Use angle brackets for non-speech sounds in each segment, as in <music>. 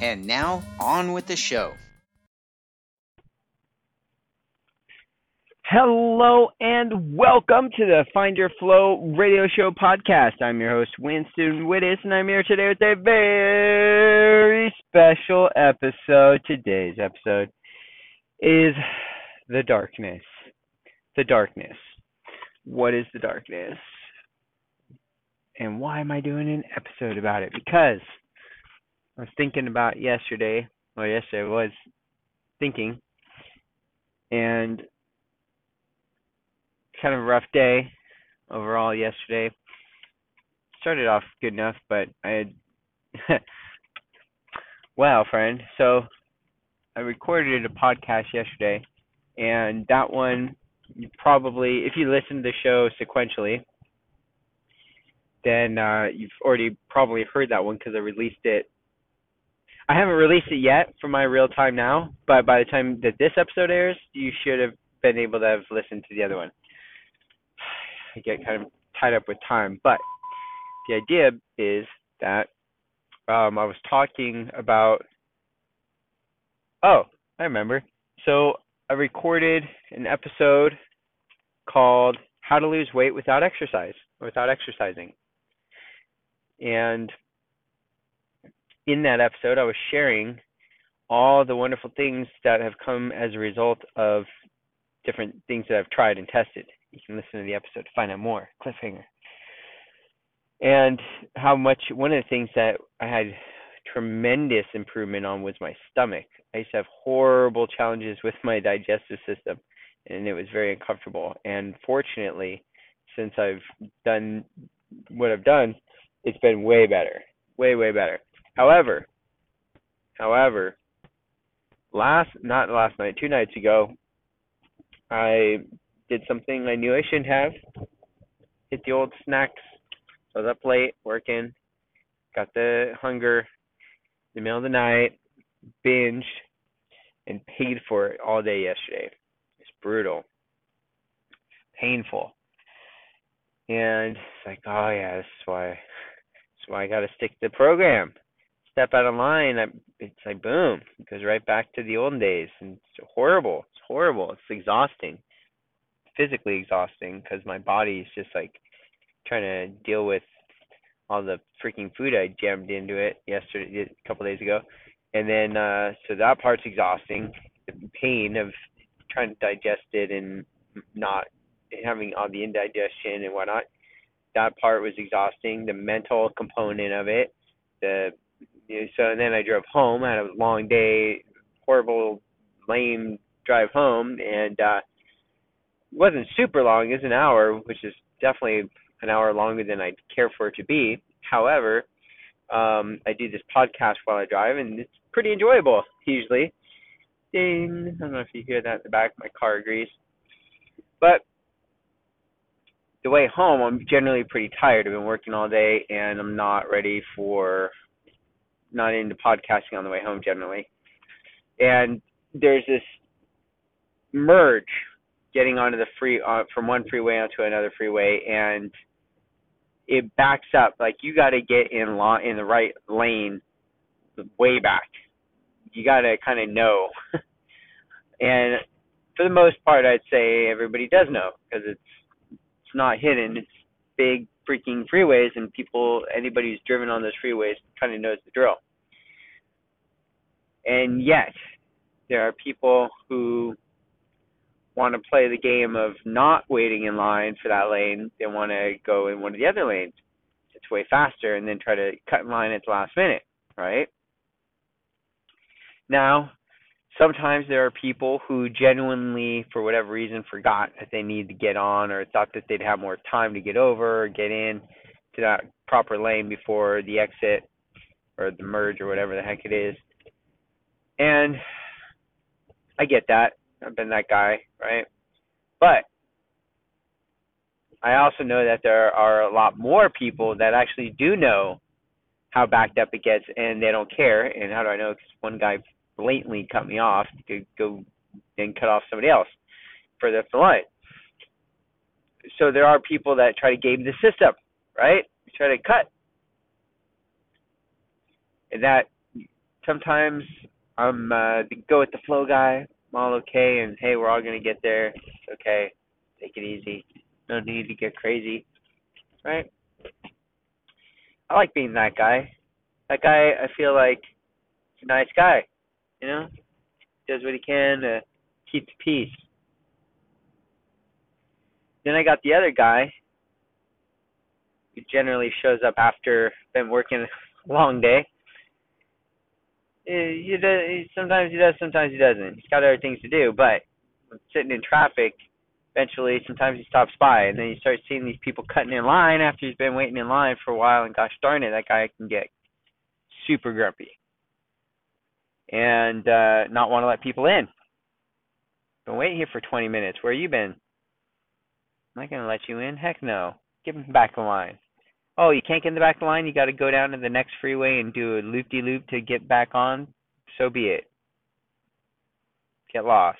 And now, on with the show. Hello and welcome to the Find Your Flow radio show podcast. I'm your host, Winston Wittes, and I'm here today with a very special episode. Today's episode is the darkness. The darkness. What is the darkness? And why am I doing an episode about it? Because I was thinking about yesterday. Well, yesterday I was thinking, and kind of a rough day overall yesterday. Started off good enough, but I had. <laughs> wow, friend. So I recorded a podcast yesterday, and that one you probably, if you listen to the show sequentially, then uh, you've already probably heard that one because I released it I haven't released it yet for my real time now, but by the time that this episode airs, you should have been able to have listened to the other one. <sighs> I get kind of tied up with time, but the idea is that um, I was talking about. Oh, I remember. So I recorded an episode called "How to Lose Weight Without Exercise," without exercising, and in that episode, I was sharing all the wonderful things that have come as a result of different things that I've tried and tested. You can listen to the episode to find out more. Cliffhanger. And how much, one of the things that I had tremendous improvement on was my stomach. I used to have horrible challenges with my digestive system, and it was very uncomfortable. And fortunately, since I've done what I've done, it's been way better. Way, way better. However, however, last not last night, two nights ago, I did something I knew I shouldn't have. Hit the old snacks. I was up late working, got the hunger, In the middle of the night, binged, and paid for it all day yesterday. It's brutal, painful, and it's like, oh yeah, this is why, this is why I got to stick to the program step out of line, I, it's like boom, it goes right back to the olden days, and it's horrible. It's horrible. It's exhausting, physically exhausting, because my body is just like trying to deal with all the freaking food I jammed into it yesterday, a couple days ago, and then uh so that part's exhausting. The pain of trying to digest it and not having all the indigestion and whatnot. That part was exhausting. The mental component of it, the so then I drove home. I had a long day, horrible, lame drive home, and uh, it wasn't super long. It was an hour, which is definitely an hour longer than I'd care for it to be. However, um, I do this podcast while I drive, and it's pretty enjoyable usually. Ding! I don't know if you hear that in the back. My car agrees. But the way home, I'm generally pretty tired. I've been working all day, and I'm not ready for not into podcasting on the way home generally. And there's this merge getting onto the free uh, from one freeway onto another freeway and it backs up. Like you got to get in law in the right lane way back. You got to kind of know. <laughs> And for the most part i'd say everybody does know because it's it's not hidden. It's big freaking freeways and people anybody who's driven on those freeways kind of knows the drill and yet there are people who want to play the game of not waiting in line for that lane. They want to go in one of the other lanes. It's way faster and then try to cut in line at the last minute right? Now sometimes there are people who genuinely, for whatever reason, forgot that they need to get on or thought that they'd have more time to get over or get in to that proper lane before the exit or the merge or whatever the heck it is. And I get that. I've been that guy, right? But I also know that there are a lot more people that actually do know how backed up it gets and they don't care. And how do I know? Because one guy blatantly cut me off to go and cut off somebody else up the line. So there are people that try to game the system, right? Try to cut. And that sometimes I'm uh, the go with the flow guy. I'm all okay, and hey, we're all gonna get there. Okay. Take it easy. No need to get crazy, right? I like being that guy. That guy, I feel like, a nice guy. You know, does what he can to keep the peace. Then I got the other guy who generally shows up after been working <laughs> a long day. He does, sometimes he does, sometimes he doesn't. He's got other things to do, but sitting in traffic, eventually sometimes he stops by and then you start seeing these people cutting in line after he's been waiting in line for a while and gosh darn it, that guy can get super grumpy. And uh not want to let people in. Been waiting here for twenty minutes. Where you been? Am I gonna let you in? Heck no. Get back in line. Oh, you can't get in the back of the line. You got to go down to the next freeway and do a loop de loop to get back on. So be it. Get lost.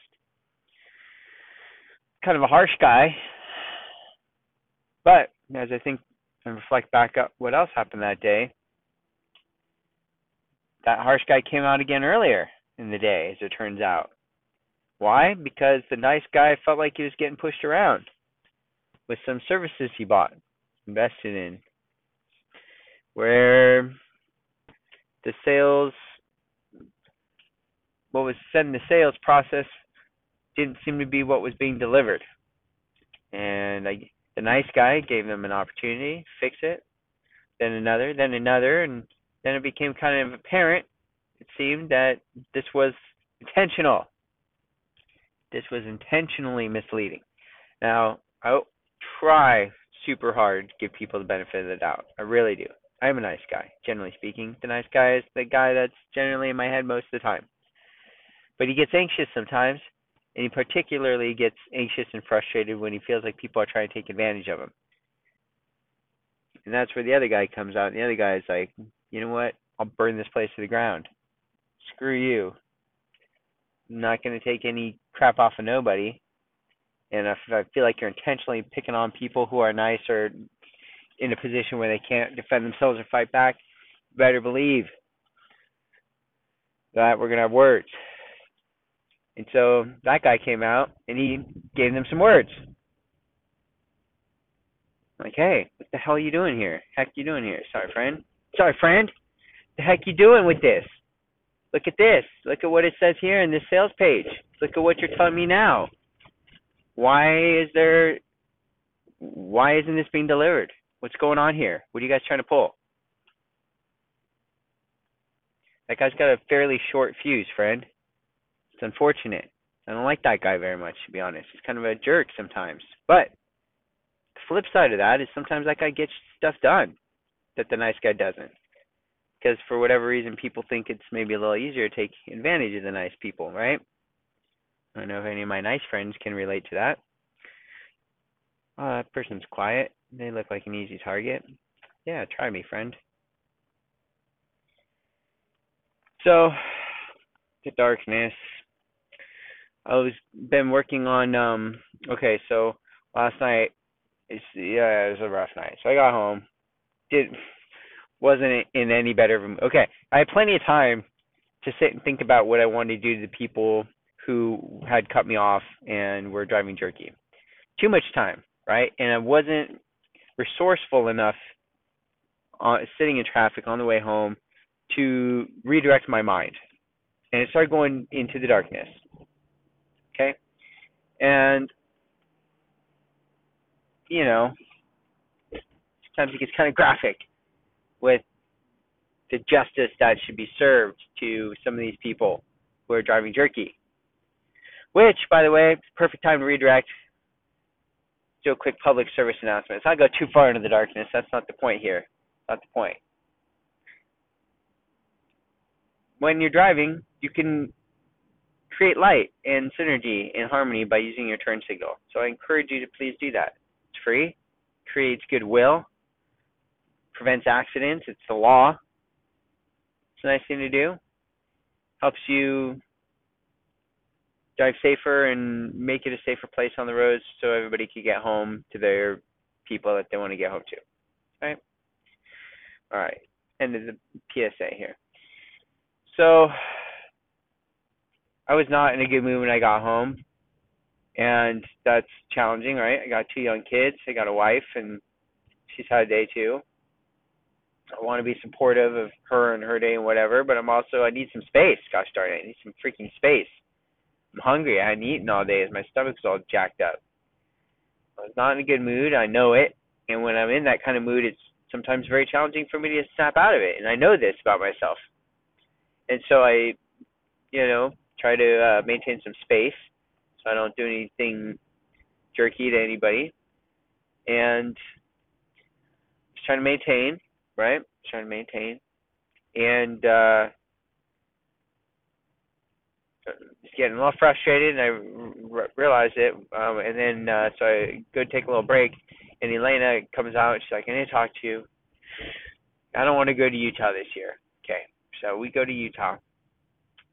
Kind of a harsh guy, but as I think and reflect back up what else happened that day, that harsh guy came out again earlier in the day, as it turns out. Why? Because the nice guy felt like he was getting pushed around with some services he bought, invested in, where the sales what was said in the sales process didn't seem to be what was being delivered. And I, the nice guy gave them an opportunity, fix it, then another, then another, and then it became kind of apparent, it seemed, that this was intentional. This was intentionally misleading. Now, I try super hard to give people the benefit of the doubt. I really do. I'm a nice guy, generally speaking. The nice guy is the guy that's generally in my head most of the time. But he gets anxious sometimes, and he particularly gets anxious and frustrated when he feels like people are trying to take advantage of him. And that's where the other guy comes out. And the other guy is like, you know what? I'll burn this place to the ground. Screw you. I'm not going to take any crap off of nobody. And if I feel like you're intentionally picking on people who are nice or in a position where they can't defend themselves or fight back, better believe that we're going to have words. And so that guy came out and he gave them some words. Like, hey, what the hell are you doing here? Heck you doing here? Sorry, friend. Sorry, friend. The heck you doing with this? Look at this. Look at what it says here in this sales page. Look at what you're telling me now. Why is there why isn't this being delivered? What's going on here? What are you guys trying to pull? That guy's got a fairly short fuse, friend. It's unfortunate. I don't like that guy very much, to be honest. He's kind of a jerk sometimes. But the flip side of that is sometimes that guy gets stuff done that the nice guy doesn't. Because for whatever reason, people think it's maybe a little easier to take advantage of the nice people, right? I don't know if any of my nice friends can relate to that. Oh, that person's quiet. They look like an easy target. Yeah, try me, friend. So, the darkness. I was been working on um okay, so last night it's yeah, it was a rough night. So I got home. Did wasn't in any better of a okay. I had plenty of time to sit and think about what I wanted to do to the people who had cut me off and were driving jerky. Too much time, right? And I wasn't resourceful enough uh, sitting in traffic on the way home to redirect my mind. And it started going into the darkness. Okay? And, you know, sometimes it gets kind of graphic with the justice that should be served to some of these people who are driving jerky. Which, by the way, perfect time to redirect do a quick public service announcement. Let's not go too far into the darkness. That's not the point here. Not the point. when you're driving, you can create light and synergy and harmony by using your turn signal. So I encourage you to please do that. It's free, creates goodwill, prevents accidents. It's the law. It's a nice thing to do. Helps you drive safer and make it a safer place on the roads so everybody can get home to their people that they want to get home to. Right? All right. End of the PSA here. So I was not in a good mood when I got home. And that's challenging, right? I got two young kids. I got a wife, and she's had a day too. I want to be supportive of her and her day and whatever, but I'm also I need some space. Gosh darn it, I need some freaking space. I'm hungry. I hadn't eaten all day. My stomach's all jacked up. I was not in a good mood. I know it, and when I'm in that kind of mood, it's sometimes very challenging for me to snap out of it. And I know this about myself. And so I, you know, try to uh, maintain some space so I don't do anything jerky to anybody. And just trying to maintain, right? Just trying to maintain. And uh getting a little frustrated and I r- realized it um and then uh so I go take a little break and Elena comes out and she's like, I need to talk to you. I don't want to go to Utah this year. Okay. So we go to Utah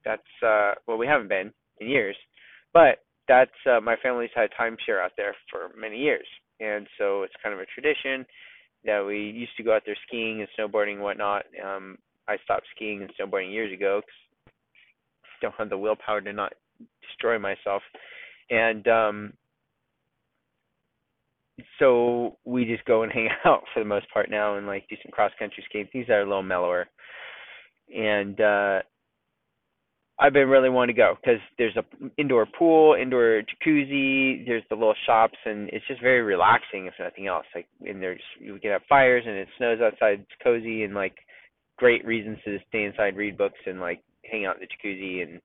that's uh well we haven't been in years but that's uh, my family's had timeshare out there for many years and so it's kind of a tradition that we used to go out there skiing and snowboarding and whatnot um i stopped skiing and snowboarding years ago because don't have the willpower to not destroy myself and um so we just go and <laughs> hang out for the most part now and like do some cross country things that are a little mellower and uh I've been really wanting to go because there's a indoor pool, indoor jacuzzi, there's the little shops, and it's just very relaxing if nothing else. Like, and there's you can have fires, and it snows outside. It's cozy, and like great reasons to stay inside, read books, and like hang out in the jacuzzi and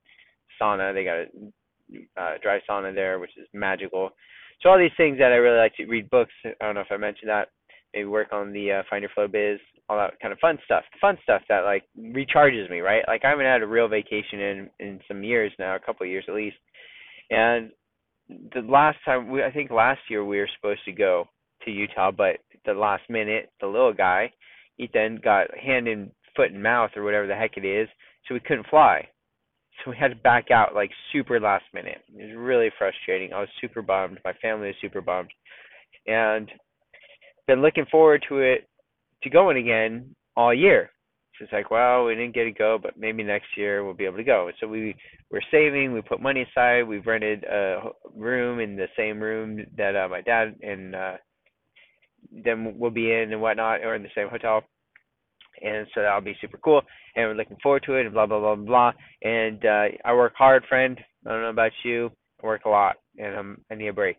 sauna. They got a uh, dry sauna there, which is magical. So all these things that I really like to read books. I don't know if I mentioned that. Maybe work on the uh, Find Your Flow biz all that kind of fun stuff. Fun stuff that like recharges me, right? Like I haven't had a real vacation in in some years now, a couple of years at least. And the last time we I think last year we were supposed to go to Utah, but the last minute, the little guy, he then got hand and foot and mouth or whatever the heck it is, so we couldn't fly. So we had to back out like super last minute. It was really frustrating. I was super bummed. My family was super bummed. And been looking forward to it to going again all year. So it's like, well, we didn't get to go, but maybe next year we'll be able to go. So we we're saving. We put money aside. We've rented a room in the same room that uh, my dad and uh, then we'll be in and whatnot, or in the same hotel. And so that'll be super cool. And we're looking forward to it. And blah blah blah blah. And uh, I work hard, friend. I don't know about you. I work a lot, and I'm I need a break.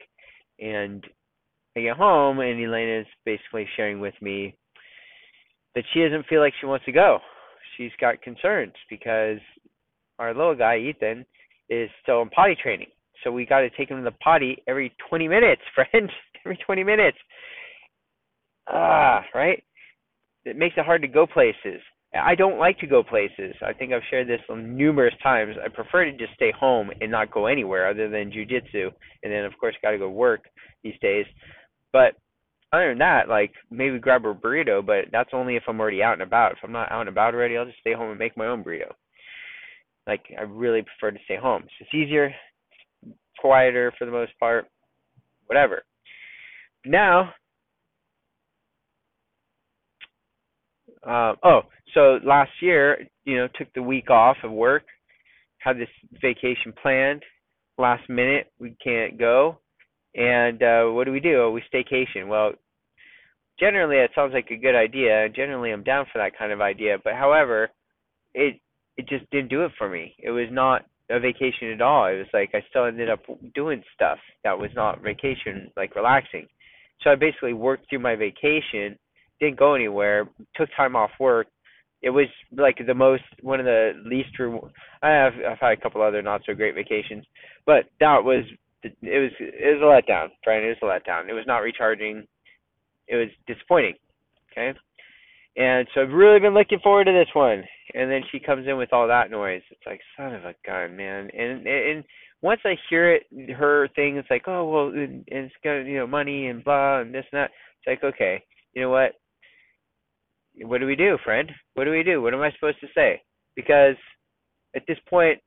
And I get home, and Elena's basically sharing with me that she doesn't feel like she wants to go. She's got concerns because our little guy Ethan is still in potty training. So we got to take him to the potty every 20 minutes, <laughs> friend. every 20 minutes. Ah, right? It makes it hard to go places. I don't like to go places. I think I've shared this numerous times. I prefer to just stay home and not go anywhere other than jujitsu, and then of course got to go work these days. But other than that, like maybe grab a burrito, but that's only if I'm already out and about. If I'm not out and about already, I'll just stay home and make my own burrito. Like I really prefer to stay home. It's just easier, quieter for the most part, whatever. Now, uh, oh, so last year, you know, took the week off of work, had this vacation planned. Last minute, we can't go and uh, what do we do? Oh, we staycation. Well, generally it sounds like a good idea. Generally, I'm down for that kind of idea. But however, it it just didn't do it for me. It was not a vacation at all. It was like I still ended up doing stuff that was not vacation, like relaxing. So I basically worked through my vacation, didn't go anywhere, took time off work. It was like the most one of the least. Re- I have I've had a couple other not so great vacations, but that was it was it was a letdown, Brian. It was a letdown. It was not recharging. It was disappointing. Okay, And so I've really been looking forward to this one. And then she comes in with all that noise. It's like son of a gun, man. And and once I hear it, her thing, it's like, oh well, it's got you know money and blah and this and that. It's like, okay, you know what? What do we do, friend? What do we do? What am I supposed to say? Because at this point,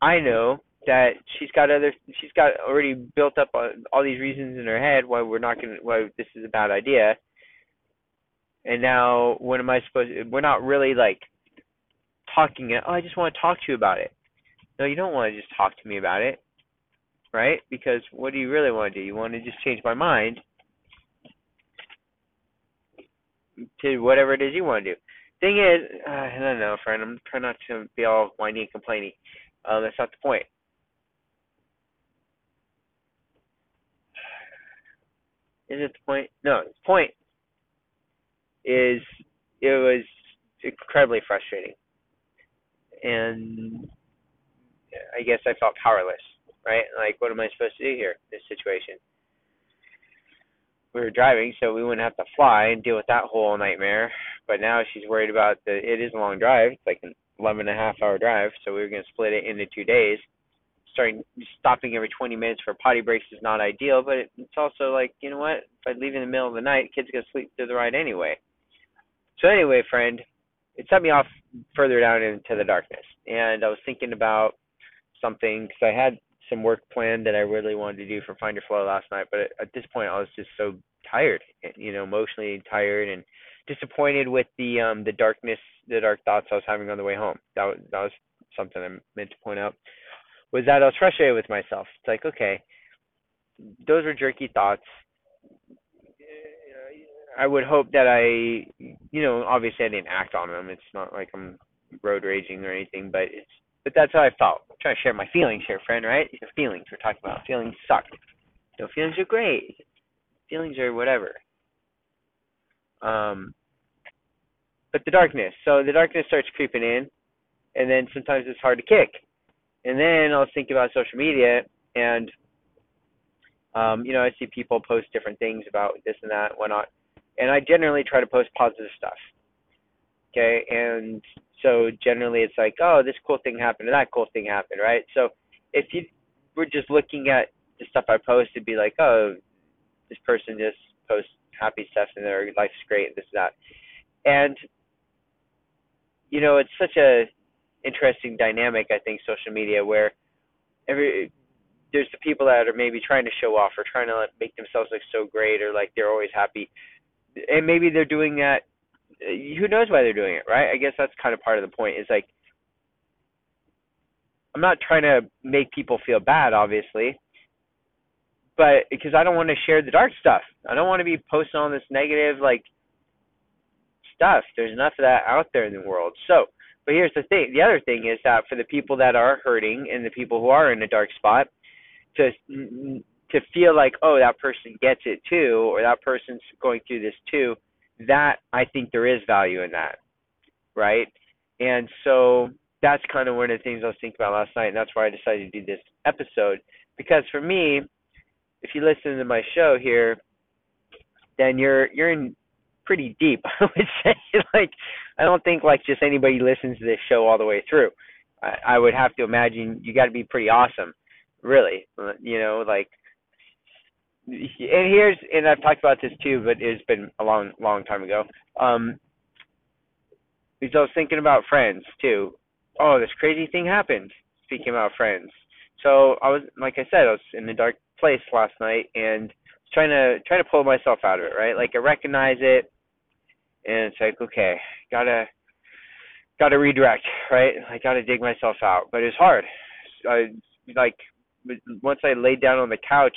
I know that she's got other, she's got already built up all these reasons in her head why we're not gonna, why this is a bad idea. And now, what am I supposed? We're not really like talking. Oh, I just want to talk to you about it. No, you don't want to just talk to me about it, right? Because what do you really want to do? You want to just change my mind to whatever it is you want to do. Thing is, uh, I don't know, friend. I'm trying not to be all whiny and complaining. Um, that's not the point. Is it the point? No, the point is it was incredibly frustrating, and I guess I felt powerless. Right? Like, what am I supposed to do here? This situation we were driving, so we wouldn't have to fly and deal with that whole nightmare. But now she's worried about the. It is a long drive. It's like an 11 and a half hour drive, so we were going to split it into two days. Starting stopping every 20 minutes for potty breaks is not ideal, but it, it's also like you know what? If I leave in the middle of the night, kids gonna sleep through the ride anyway. So anyway, friend, it set me off further down into the darkness, and I was thinking about something because I had some work planned that I really wanted to do for Find Your Flow last night, but at this point I was just so tired, you know, emotionally tired and disappointed with the um the darkness, the dark thoughts I was having on the way home. That was that was something I meant to point out. Was that I was frustrated with myself. It's like, okay, those were jerky thoughts. I would hope that I, you know, obviously I didn't act on them. It's not like I'm road raging or anything, but it's but that's how I felt. I'm trying to share my feelings here, friend, right? Your feelings we're talking about. Feelings suck. No, feelings are great. Feelings are whatever. Um, but the darkness. So the darkness starts creeping in, and then sometimes it's hard to kick. And then I was thinking about social media, and um, you know, I see people post different things about this and that, and whatnot, and I generally try to post positive stuff. Okay, and so generally it's like, oh, this cool thing happened, and that cool thing happened, right? So if you were just looking at the stuff I post, it'd be like, oh, this person just posts happy stuff and their life's great, and this and that. And you know, it's such a interesting dynamic, I think, social media where every there's the people that are maybe trying to show off or trying to make themselves look so great or like they're always happy, and maybe they're doing that Uh, who knows why they're doing it, right? I guess that's kind of part of the point. Is like I'm not trying to make people feel bad, obviously, but because I don't want to share the dark stuff. I don't want to be posting all this negative like stuff. There's enough of that out there in the world. So, but here's the thing. The other thing is that for the people that are hurting and the people who are in a dark spot, to to feel like oh that person gets it too, or that person's going through this too that I think there is value in that, right? And so that's kind of one of the things I was thinking about last night, and that's why I decided to do this episode. Because for me, if you listen to my show here, then you're you're in pretty deep. <laughs> I would say, <laughs> like, I don't think like just anybody listens to this show all the way through. I, I would have to imagine you got to be pretty awesome, really. Uh, you know, like and here's and I've talked about this too, but it's been a long, long time ago. Um, because I was thinking about friends too. Oh, this crazy thing happened. Speaking about friends, so I was like I said, I was in a dark place last night and trying to trying to pull myself out of it. Right, like I recognize it, and it's like okay, gotta gotta redirect. Right, I gotta dig myself out, but it's hard. I like once I laid down on the couch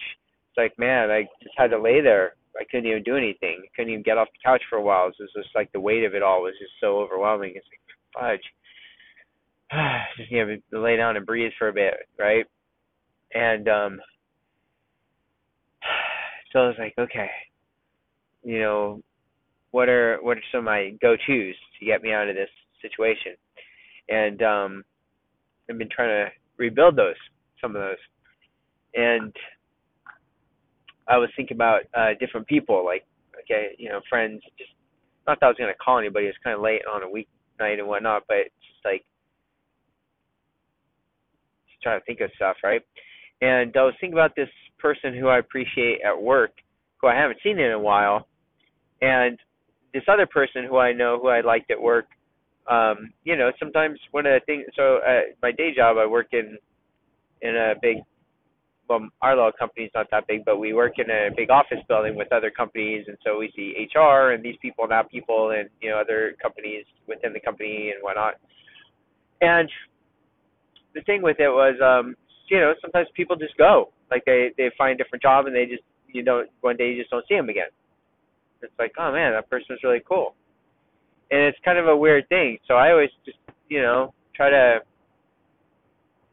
like, man, I just had to lay there. I couldn't even do anything. I couldn't even get off the couch for a while. It was just like the weight of it all was just so overwhelming. It's like, fudge. <sighs> just you know, lay down and breathe for a bit, right? And um <sighs> so I was like, okay, you know, what are what are some of my go tos to get me out of this situation? And um I've been trying to rebuild those, some of those. And I was thinking about uh different people, like okay, you know, friends, just not that I was gonna call anybody. It's kind of late on a weeknight and whatnot, but it's just like just trying to think of stuff, right? And I was thinking about this person who I appreciate at work, who I haven't seen in a while, and this other person who I know who I liked at work. Um, you know, sometimes one of the things. So, uh, my day job, I work in in a big well, our law company's not that big, but we work in a big office building with other companies, and so we see HR and these people and that people, and you know other companies within the company and whatnot. And the thing with it was, um, you know, sometimes people just go, like they they find a different job and they just you know one day you just don't see them again. It's like, oh man, that person's really cool, and it's kind of a weird thing. So I always just you know try to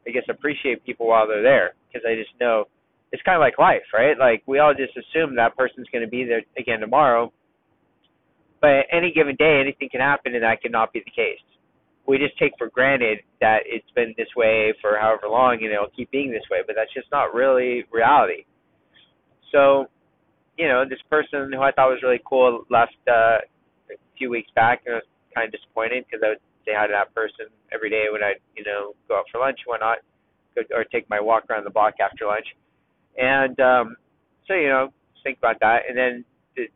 I guess appreciate people while they're there because I just know it's kind of like life, right? Like we all just assume that person's going to be there again tomorrow, but any given day, anything can happen, and that cannot be the case. We just take for granted that it's been this way for however long, and it'll keep being this way, but that's just not really reality. So, you know, this person who I thought was really cool left uh, a few weeks back, and I was kind of disappointed because I would say hi to that person every day when I, you know, go out for lunch and whatnot or take my walk around the block after lunch. And um, so you know, think about that, and then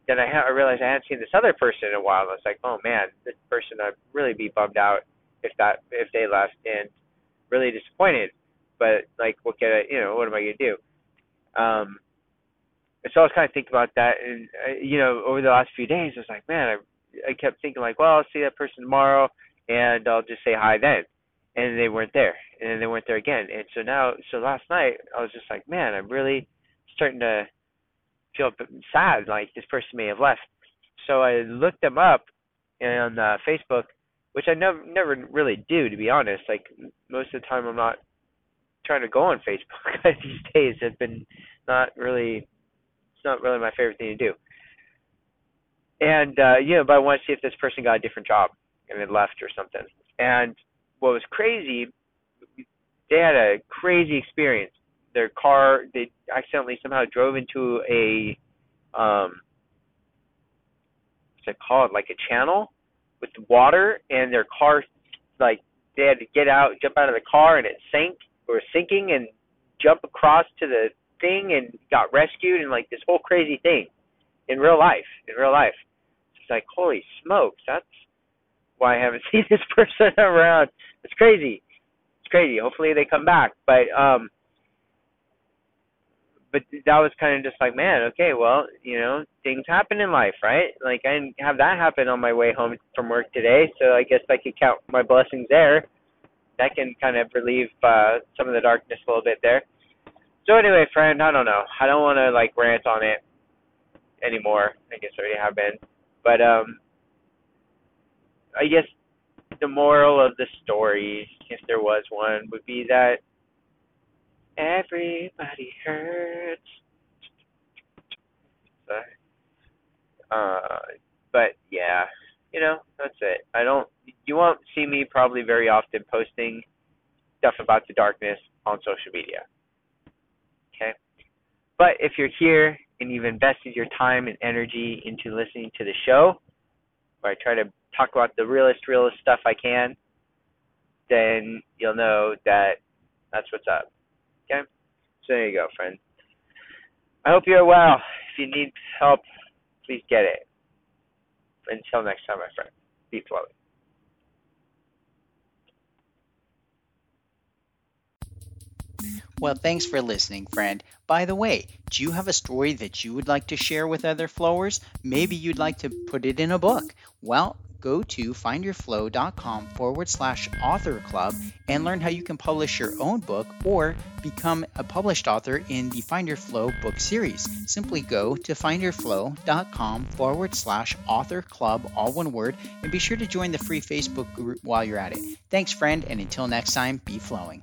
then I, ha- I realized I hadn't seen this other person in a while. And I was like, oh man, this person I'd really be bummed out if that if they left, and really disappointed. But like, what can I, you know, what am I gonna do? Um, and so I was kind of thinking about that, and uh, you know, over the last few days, I was like, man, I I kept thinking like, well, I'll see that person tomorrow, and I'll just say hi then and they weren't there, and then they weren't there again. And so now, so last night, I was just like, man, I'm really starting to feel sad, like this person may have left. So I looked them up on uh, Facebook, which I never never really do, to be honest. Like most of the time, I'm not trying to go on Facebook <laughs> these days. It's been not really, it's not really my favorite thing to do. And uh, you know, but I want to see if this person got a different job and had left or something. And what was crazy, they had a crazy experience. Their car, they accidentally somehow drove into a, um, what's it called, like a channel with water, and their car, like, they had to get out, jump out of the car, and it sank, or sinking, and jump across to the thing, and got rescued, and like this whole crazy thing in real life, in real life. It's like, holy smokes, that's why I haven't <laughs> seen this person around. It's crazy. It's crazy. Hopefully they come back. But um but that was kind of just like, man, okay, well, you know, things happen in life, right? Like I didn't have that happen on my way home from work today, so I guess I could count my blessings there. That can kind of relieve uh some of the darkness a little bit there. So anyway, friend, I don't know. I don't want to like rant on it anymore. I guess I already have been. But um I guess the moral of the story, if there was one, would be that everybody hurts. Uh, but yeah, you know, that's it. I don't. You won't see me probably very often posting stuff about the darkness on social media. Okay, but if you're here and you've invested your time and energy into listening to the show, where I try to talk about the realest, realest stuff I can, then you'll know that that's what's up. Okay? So there you go, friend. I hope you're well. If you need help, please get it. Until next time, my friend, be flowing. Well, thanks for listening, friend. By the way, do you have a story that you would like to share with other flowers? Maybe you'd like to put it in a book. Well, go to findyourflow.com forward slash author club and learn how you can publish your own book or become a published author in the Find Your Flow book series. Simply go to findyourflow.com forward slash author club, all one word, and be sure to join the free Facebook group while you're at it. Thanks, friend, and until next time, be flowing.